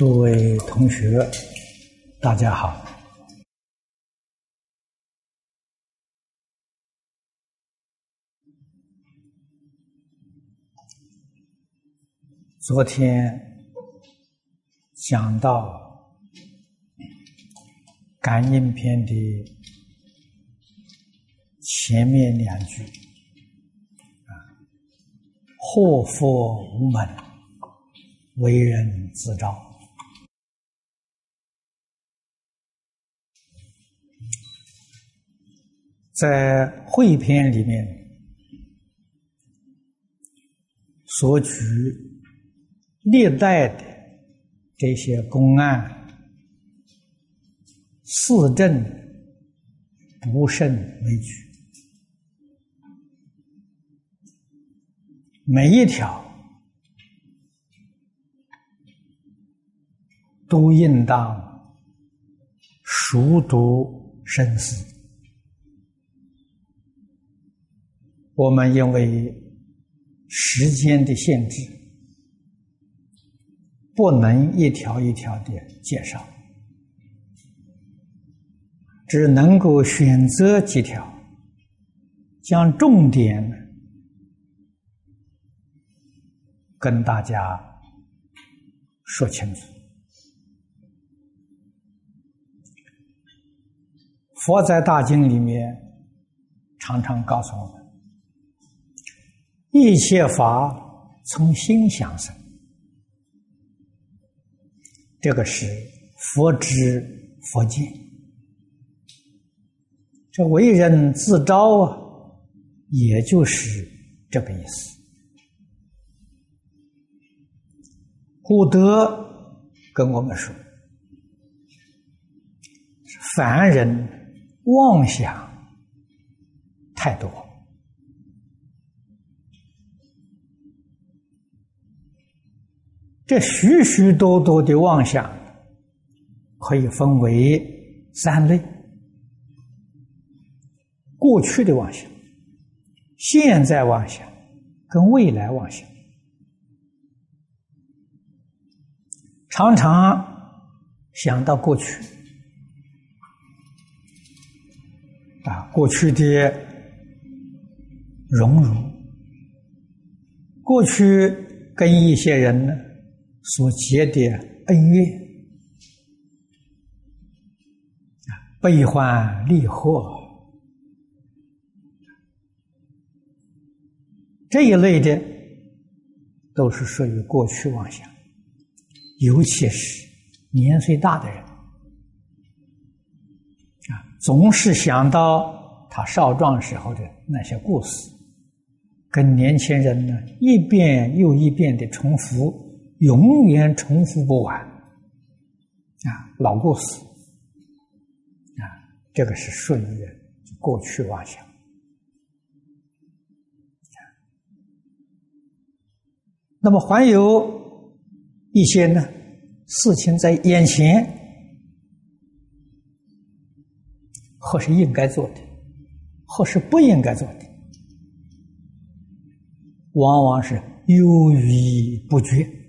诸位同学，大家好。昨天讲到感应篇的前面两句，啊，祸福无门，为人自招。在汇篇里面所举历代的这些公案四证不胜枚举，每一条都应当熟读深思。我们因为时间的限制，不能一条一条的介绍，只能够选择几条，将重点跟大家说清楚。佛在大经里面常常告诉我们。一切法从心想生，这个是佛知佛见。这为人自招啊，也就是这个意思。古德跟我们说，凡人妄想太多。这许许多多的妄想，可以分为三类：过去的妄想、现在妄想跟未来妄想。常常想到过去，啊，过去的荣辱，过去跟一些人呢。所结的恩怨，悲欢离合这一类的，都是属于过去妄想，尤其是年岁大的人啊，总是想到他少壮时候的那些故事，跟年轻人呢一遍又一遍的重复。永远重复不完，啊，老故事，啊，这个是顺于过去妄想。那么还有一些呢，事情在眼前，或是应该做的，或是不应该做的，往往是犹豫不决。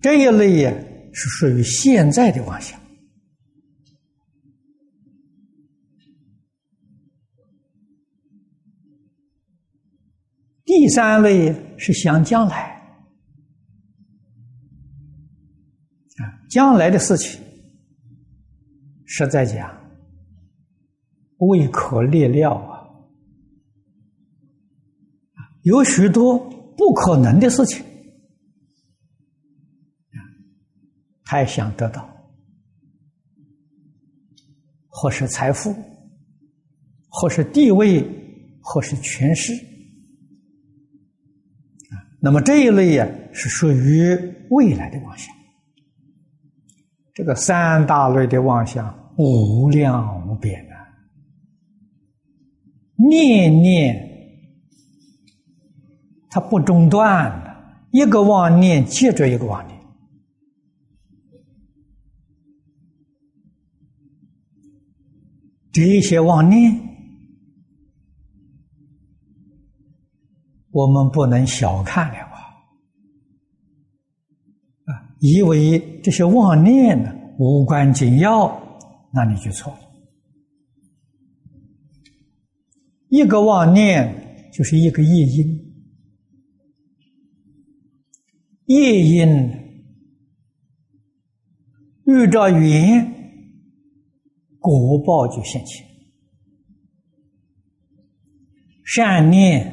这一类呀，是属于现在的妄想；第三类是想将来啊，将来的事情，实在讲未可列料啊，有许多不可能的事情。还想得到，或是财富，或是地位，或是权势，啊，那么这一类呀，是属于未来的妄想。这个三大类的妄想，无量无边啊，念念它不中断的，一个妄念接着一个妄念。这些妄念，我们不能小看了啊！啊以为这些妄念呢无关紧要，那你就错了。一个妄念就是一个业因，业因遇着缘，果报就现前。善念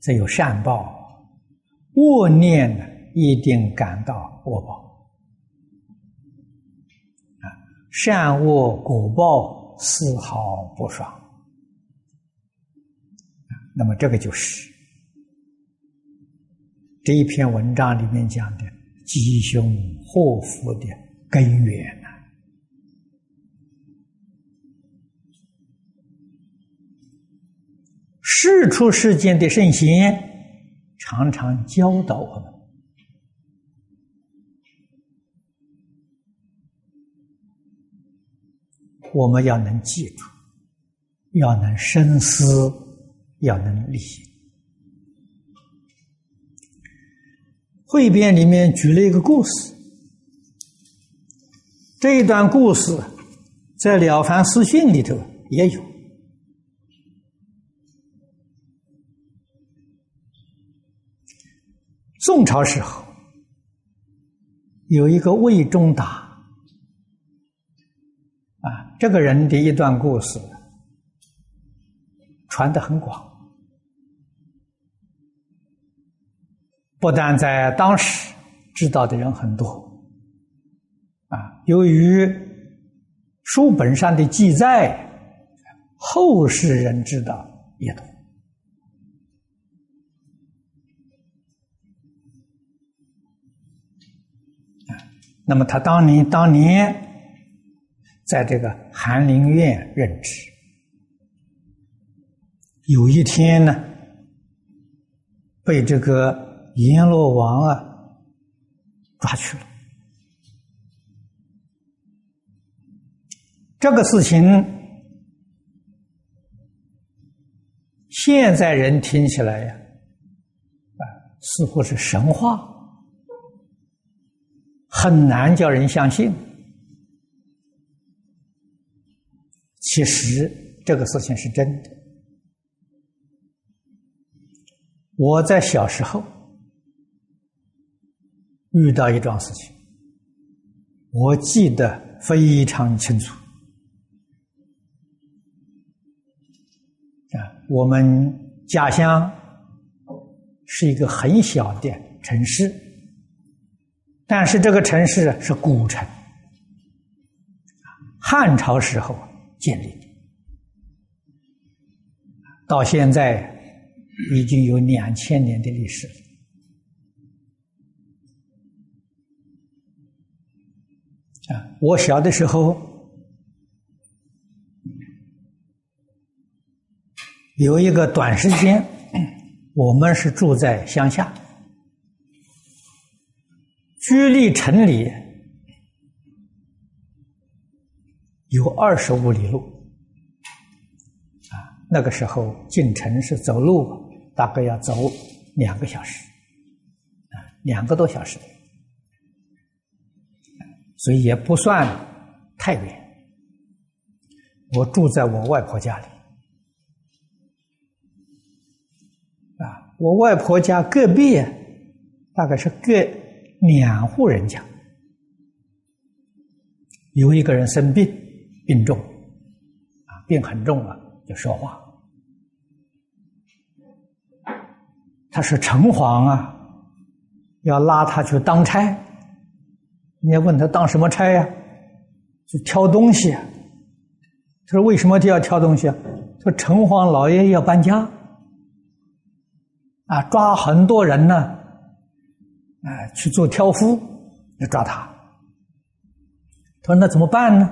则有善报，恶念呢一定感到恶报。啊，善恶果报丝毫不爽。那么，这个就是这一篇文章里面讲的吉凶祸福的根源世出世间的圣贤常常教导我们，我们要能记住，要能深思。要能理解。汇编里面举了一个故事，这一段故事在《了凡四训》里头也有。宋朝时候，有一个魏忠达，啊，这个人的一段故事传的很广。不但在当时知道的人很多，啊，由于书本上的记载，后世人知道也多。那么他当年当年在这个翰林院任职，有一天呢，被这个。阎罗王啊，抓去了。这个事情，现在人听起来呀，啊，似乎是神话，很难叫人相信。其实这个事情是真的。我在小时候。遇到一桩事情，我记得非常清楚。啊，我们家乡是一个很小的城市，但是这个城市是古城，汉朝时候建立的，到现在已经有两千年的历史了。啊，我小的时候有一个短时间，我们是住在乡下，距离城里有二十五里路。啊，那个时候进城是走路，大概要走两个小时，啊，两个多小时。所以也不算太远。我住在我外婆家里，啊，我外婆家隔壁大概是隔两户人家，有一个人生病，病重，啊，病很重了，就说话。他是城隍啊，要拉他去当差。人家问他当什么差呀？就挑东西。他说：“为什么就要挑东西啊？”说：“城隍老爷要搬家，啊，抓很多人呢，哎，去做挑夫，要抓他。”他说：“那怎么办呢？”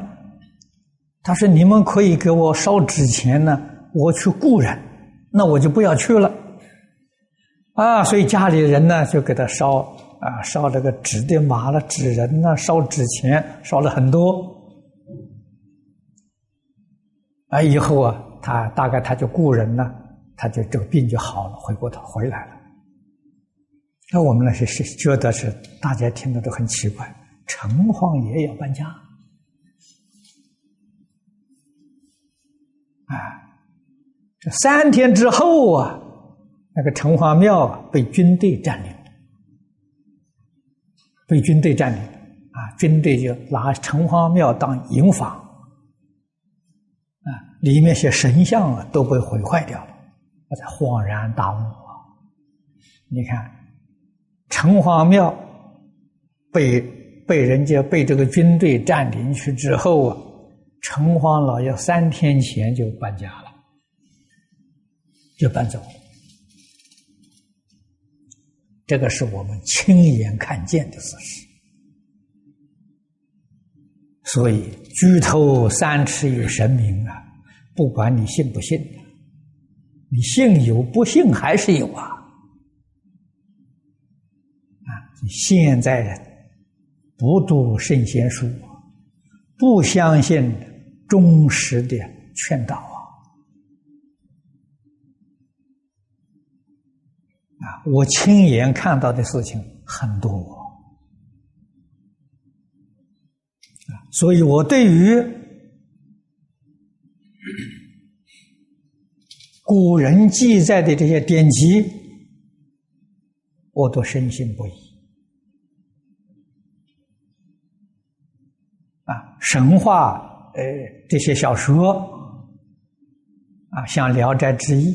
他说：“你们可以给我烧纸钱呢，我去雇人，那我就不要去了。”啊，所以家里人呢就给他烧。啊，烧这个纸的马了，纸人呐，烧纸钱，烧了很多。啊，以后啊，他大概他就雇人了，他就这个病就好了，回过头回来了。那我们那些是觉得是大家听的都很奇怪，城隍爷要搬家啊！这三天之后啊，那个城隍庙被军队占领，被军队占领啊！军队就拿城隍庙当营房啊，里面些神像啊都被毁坏掉了，我才恍然大悟啊！你看。城隍庙被被人家被这个军队占领去之后啊，城隍老爷三天前就搬家了，就搬走。这个是我们亲眼看见的事实。所以，举头三尺有神明啊，不管你信不信，你信有，不信还是有啊。现在人不读圣贤书，不相信忠实的劝导啊！啊，我亲眼看到的事情很多啊，所以我对于古人记载的这些典籍，我都深信不疑。神话，呃，这些小说，啊，像《聊斋志异》，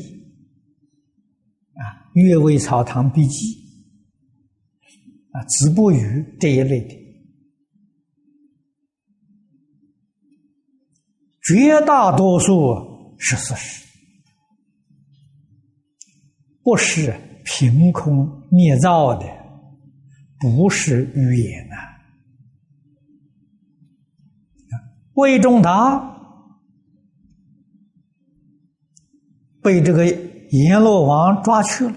啊，《阅微草堂笔记》，啊，《子不语》这一类的，绝大多数是事实，不是凭空捏造的，不是语言呐。魏忠达被这个阎罗王抓去了，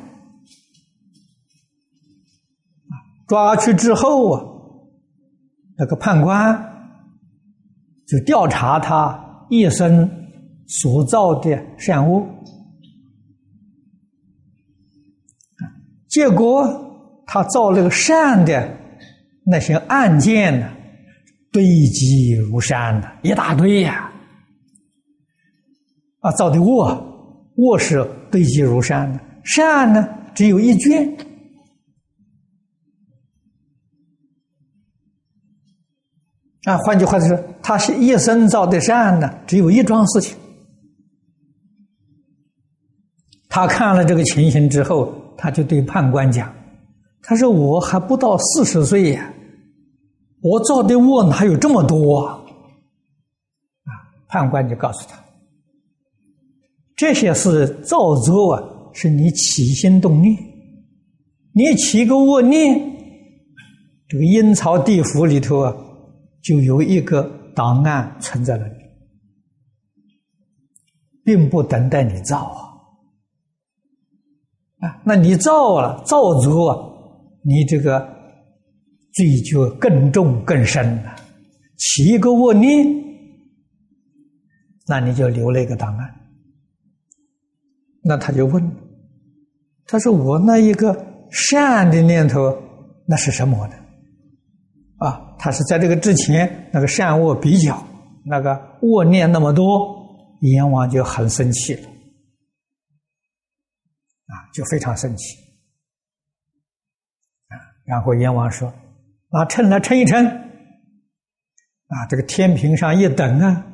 抓去之后啊，那个判官就调查他一生所造的善恶，结果他造那个善的那些案件呢。堆积如山的一大堆呀！啊，造的卧卧是堆积如山的，善呢只有一卷。啊，换句话说，他是一生造的善呢，只有一桩事情。他看了这个情形之后，他就对判官讲：“他说我还不到四十岁呀。”我造的恶哪有这么多啊？啊，判官就告诉他，这些是造作啊，是你起心动念，你起个恶念，这个阴曹地府里头啊，就有一个档案存在那里，并不等待你造啊，啊，那你造了造作，你这个。罪就更重更深了，起一个恶念，那你就留了一个档案。那他就问，他说：“我那一个善的念头，那是什么呢？”啊，他是在这个之前那个善恶比较，那个恶念那么多，阎王就很生气了，啊，就非常生气，啊，然后阎王说。拿秤来称一称，啊，这个天平上一等啊，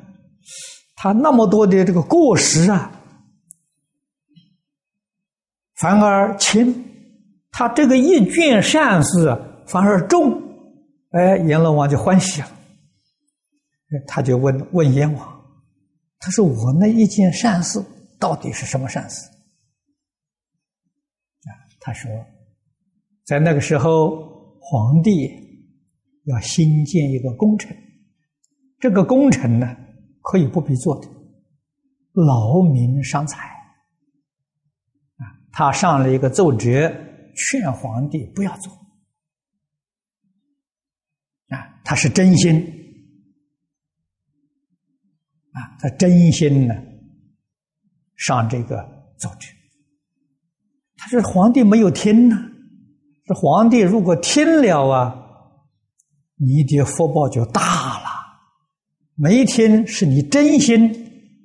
他那么多的这个过失啊，反而轻，他这个一卷善事反而重，哎，阎罗王就欢喜了，他就问问阎王，他说我那一件善事到底是什么善事？啊，他说，在那个时候，皇帝。要新建一个工程，这个工程呢可以不必做的，劳民伤财。啊！他上了一个奏折，劝皇帝不要做。啊！他是真心。啊，他真心呢上这个奏折，他说皇帝没有听呢，这皇帝如果听了啊，你的福报就大了。没天是你真心，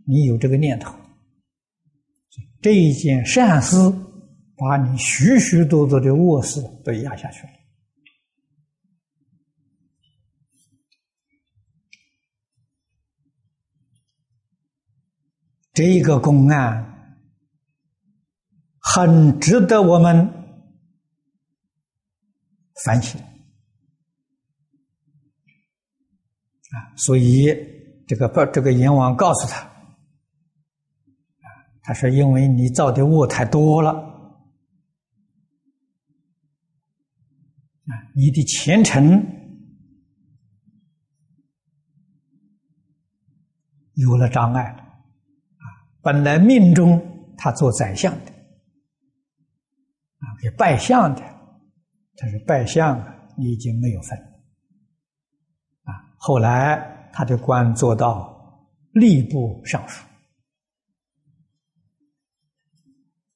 你有这个念头，这一件善事，把你许许多多的恶事都压下去了。这个公案很值得我们反省。啊，所以这个不，这个阎王告诉他，他说：“因为你造的恶太多了，啊，你的前程有了障碍了，啊，本来命中他做宰相的，啊，给拜相的，他是拜相啊，你已经没有份了。”后来，他的官做到吏部尚书，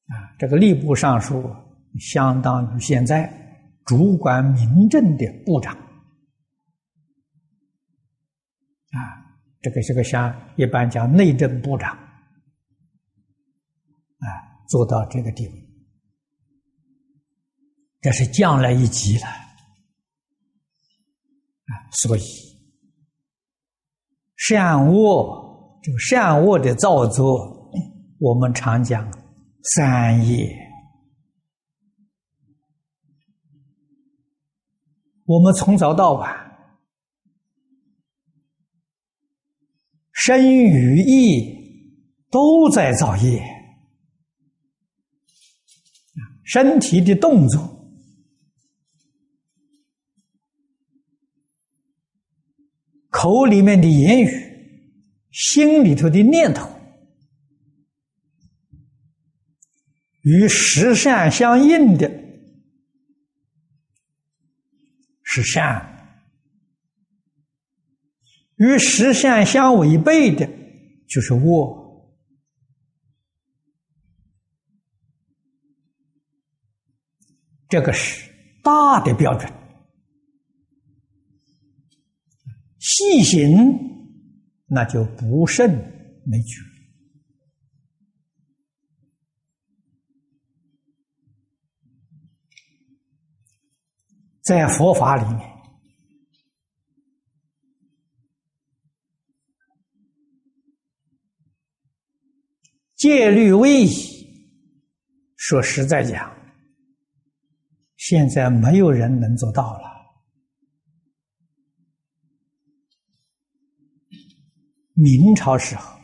啊，这个吏部尚书相当于现在主管民政的部长，啊，这个这个像一般讲内政部长，啊，做到这个地位，这是降了一级了，啊，所以。善恶，这个善恶的造作，我们常讲三业。我们从早到晚，身与意都在造业，身体的动作。口里面的言语，心里头的念头，与实善相应的，是善；与实善相违背的，就是恶。这个是大的标准。细行，那就不胜枚举。在佛法里面，戒律威仪，说实在讲，现在没有人能做到了。明朝时候，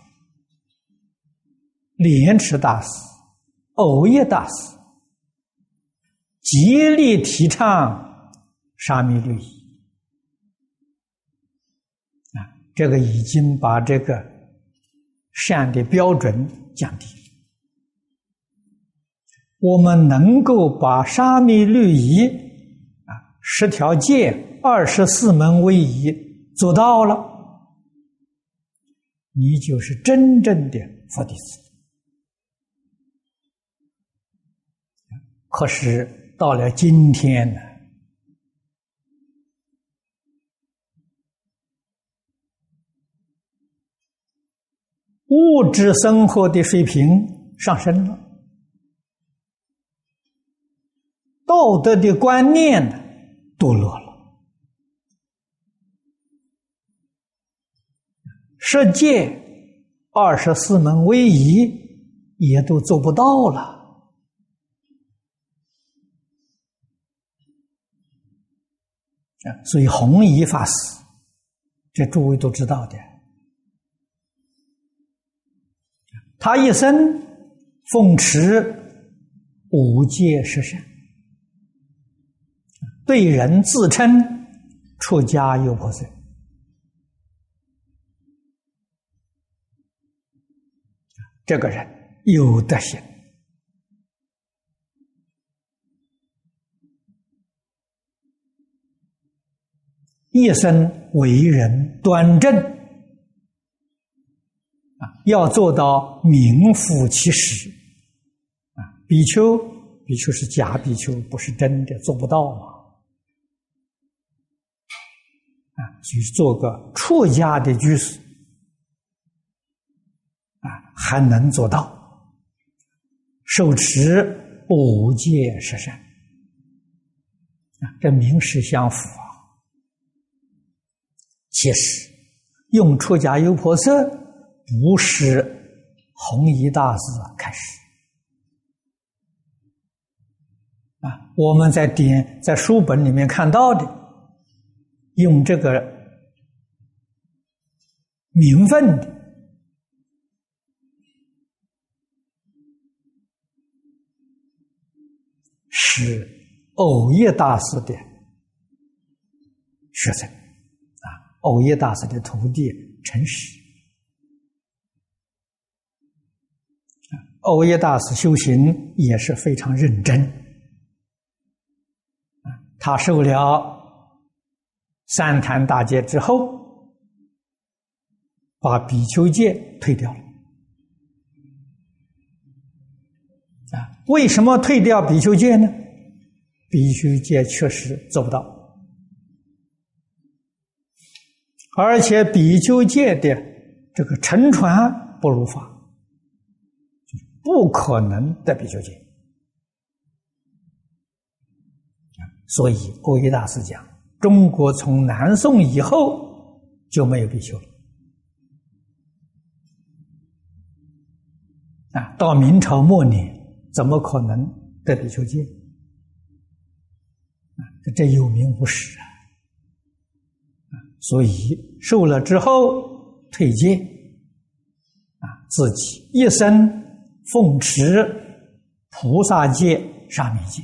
莲池大师、藕叶大师极力提倡沙弥律仪啊，这个已经把这个善的标准降低。我们能够把沙弥律仪啊十条戒、二十四门威仪做到了。你就是真正的佛弟子，可是到了今天呢，物质生活的水平上升了，道德的观念堕落了。十戒、二十四门威仪也都做不到了！所以弘一法师，这诸位都知道的，他一生奉持五戒十善，对人自称出家又破碎。这个人有德行，一生为人端正，啊，要做到名副其实，啊，比丘比丘是假比丘，不是真的，做不到嘛。啊，所以做个出家的居士，啊，还能做到受持五戒十善，啊，这名实相符啊。其实用出家优婆塞，不是弘一大师开始啊，我们在点在书本里面看到的。用这个名分的，是偶叶大师的学生啊，偶叶大师的徒弟陈实偶叶大师修行也是非常认真，他受了。三坛大戒之后，把比丘戒退掉了。啊，为什么退掉比丘戒呢？比丘戒确实做不到，而且比丘戒的这个乘船不如法，不可能的比丘戒。所以欧一大师讲。中国从南宋以后就没有比丘了啊！到明朝末年，怎么可能得比丘戒啊？这这有名无实啊！所以受了之后退戒啊，自己一生奉持菩萨戒、沙弥戒，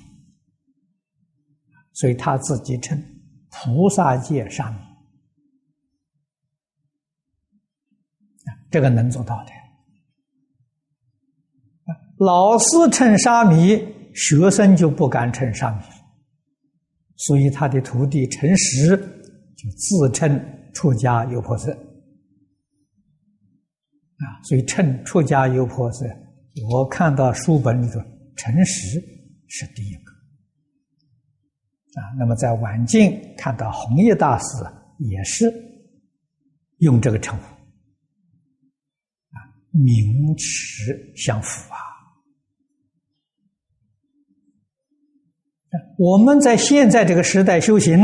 所以他自己称。菩萨戒、沙弥，这个能做到的。老师称沙弥，学生就不敢称沙弥所以他的徒弟陈实就自称出家优婆塞。啊，所以称出家优婆塞，我看到书本里头，陈实是第一个。啊，那么在晚近看到弘一大师也是用这个称呼，啊，名实相符啊。我们在现在这个时代修行，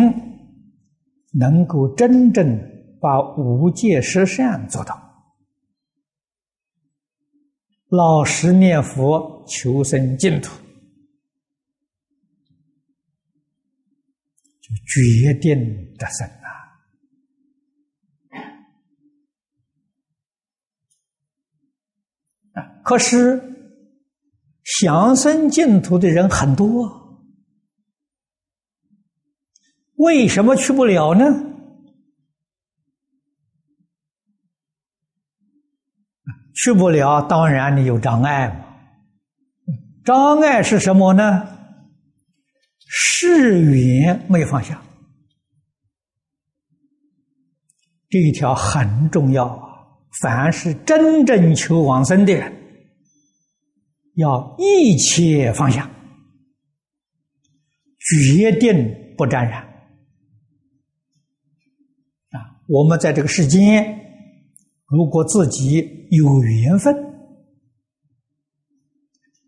能够真正把无戒十善做到，老实念佛，求生净土。就决定得胜啊！可是想生净土的人很多，为什么去不了呢？去不了，当然你有障碍嘛。障碍是什么呢？誓愿没放下，这一条很重要啊！凡是真正求往生的人，要一切放下，决定不沾染。我们在这个世间，如果自己有缘分，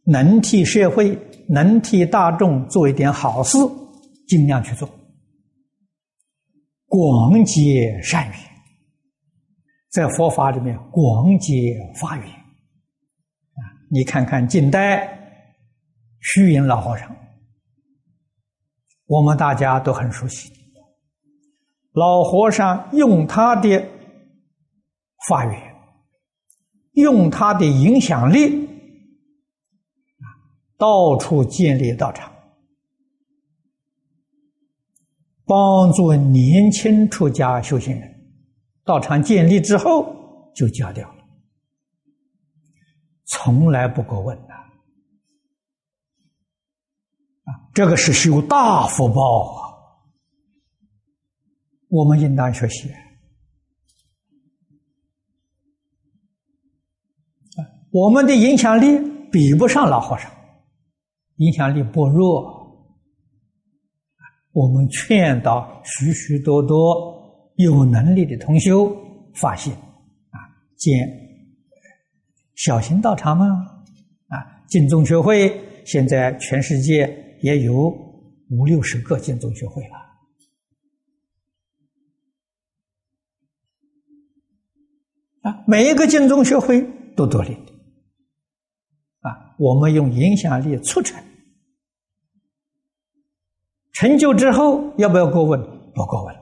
能替社会。能替大众做一点好事，尽量去做，广结善缘，在佛法里面广结法缘啊！你看看近代虚云老和尚，我们大家都很熟悉。老和尚用他的法缘，用他的影响力。到处建立道场，帮助年轻出家修行人。道场建立之后就交掉了，从来不过问的。啊，这个是修大福报啊！我们应当学习。我们的影响力比不上老和尚。影响力薄弱。我们劝导许许多多有能力的同修发心啊，建小型道场吗？啊，净宗学会现在全世界也有五六十个净宗学会了。啊，每一个净宗学会都独立，啊，我们用影响力促成，成就之后要不要过问？不过问。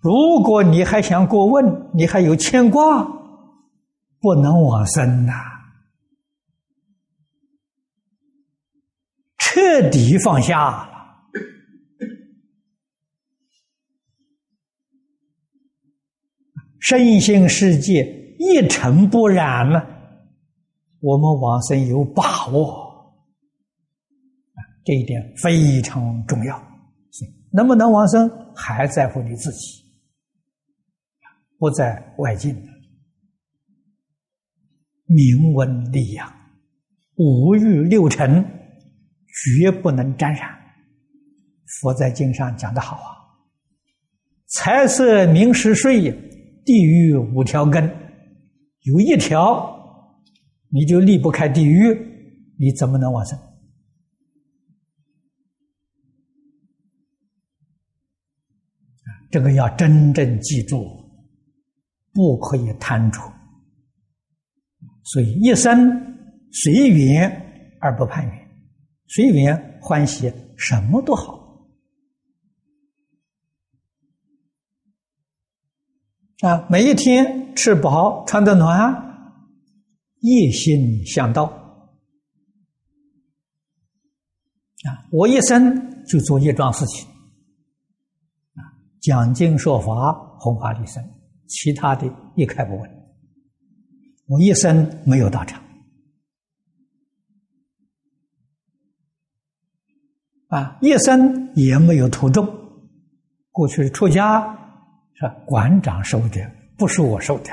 如果你还想过问，你还有牵挂，不能往生呐，彻底放下身心世界一尘不染了，我们往生有把握，这一点非常重要。能不能往生，还在乎你自己，不在外境。明文利养，五欲六尘，绝不能沾染。佛在经上讲的好啊，财色名食睡。地狱五条根，有一条你就离不开地狱，你怎么能往生？这个要真正记住，不可以贪着。所以一生随缘而不攀缘，随缘欢喜，什么都好。啊，每一天吃饱穿得暖，一心向道。啊，我一生就做一桩事情，啊，讲经说法，弘法利生，其他的一概不问。我一生没有道场，啊，一生也没有徒众，过去出家。馆长收的，不是我收的。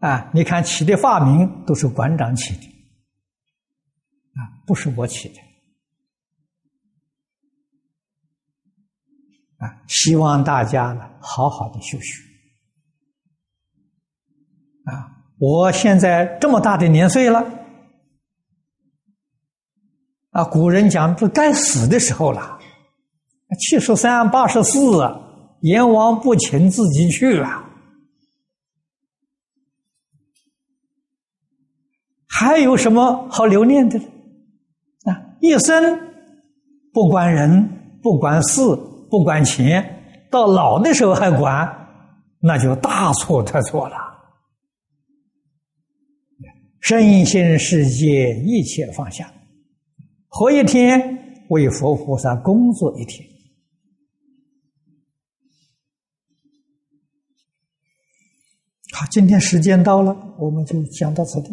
啊，你看起的发名都是馆长起的，啊，不是我起的。啊，希望大家呢好好的修学。啊，我现在这么大的年岁了，啊，古人讲这该死的时候了，七十三、八十四。阎王不请自己去啊，还有什么好留念的呢？啊，一生不管人，不管事，不管钱，到老的时候还管，那就大错特错了。身心世界一切放下，活一天为佛菩萨工作一天。好，今天时间到了，我们就讲到此地。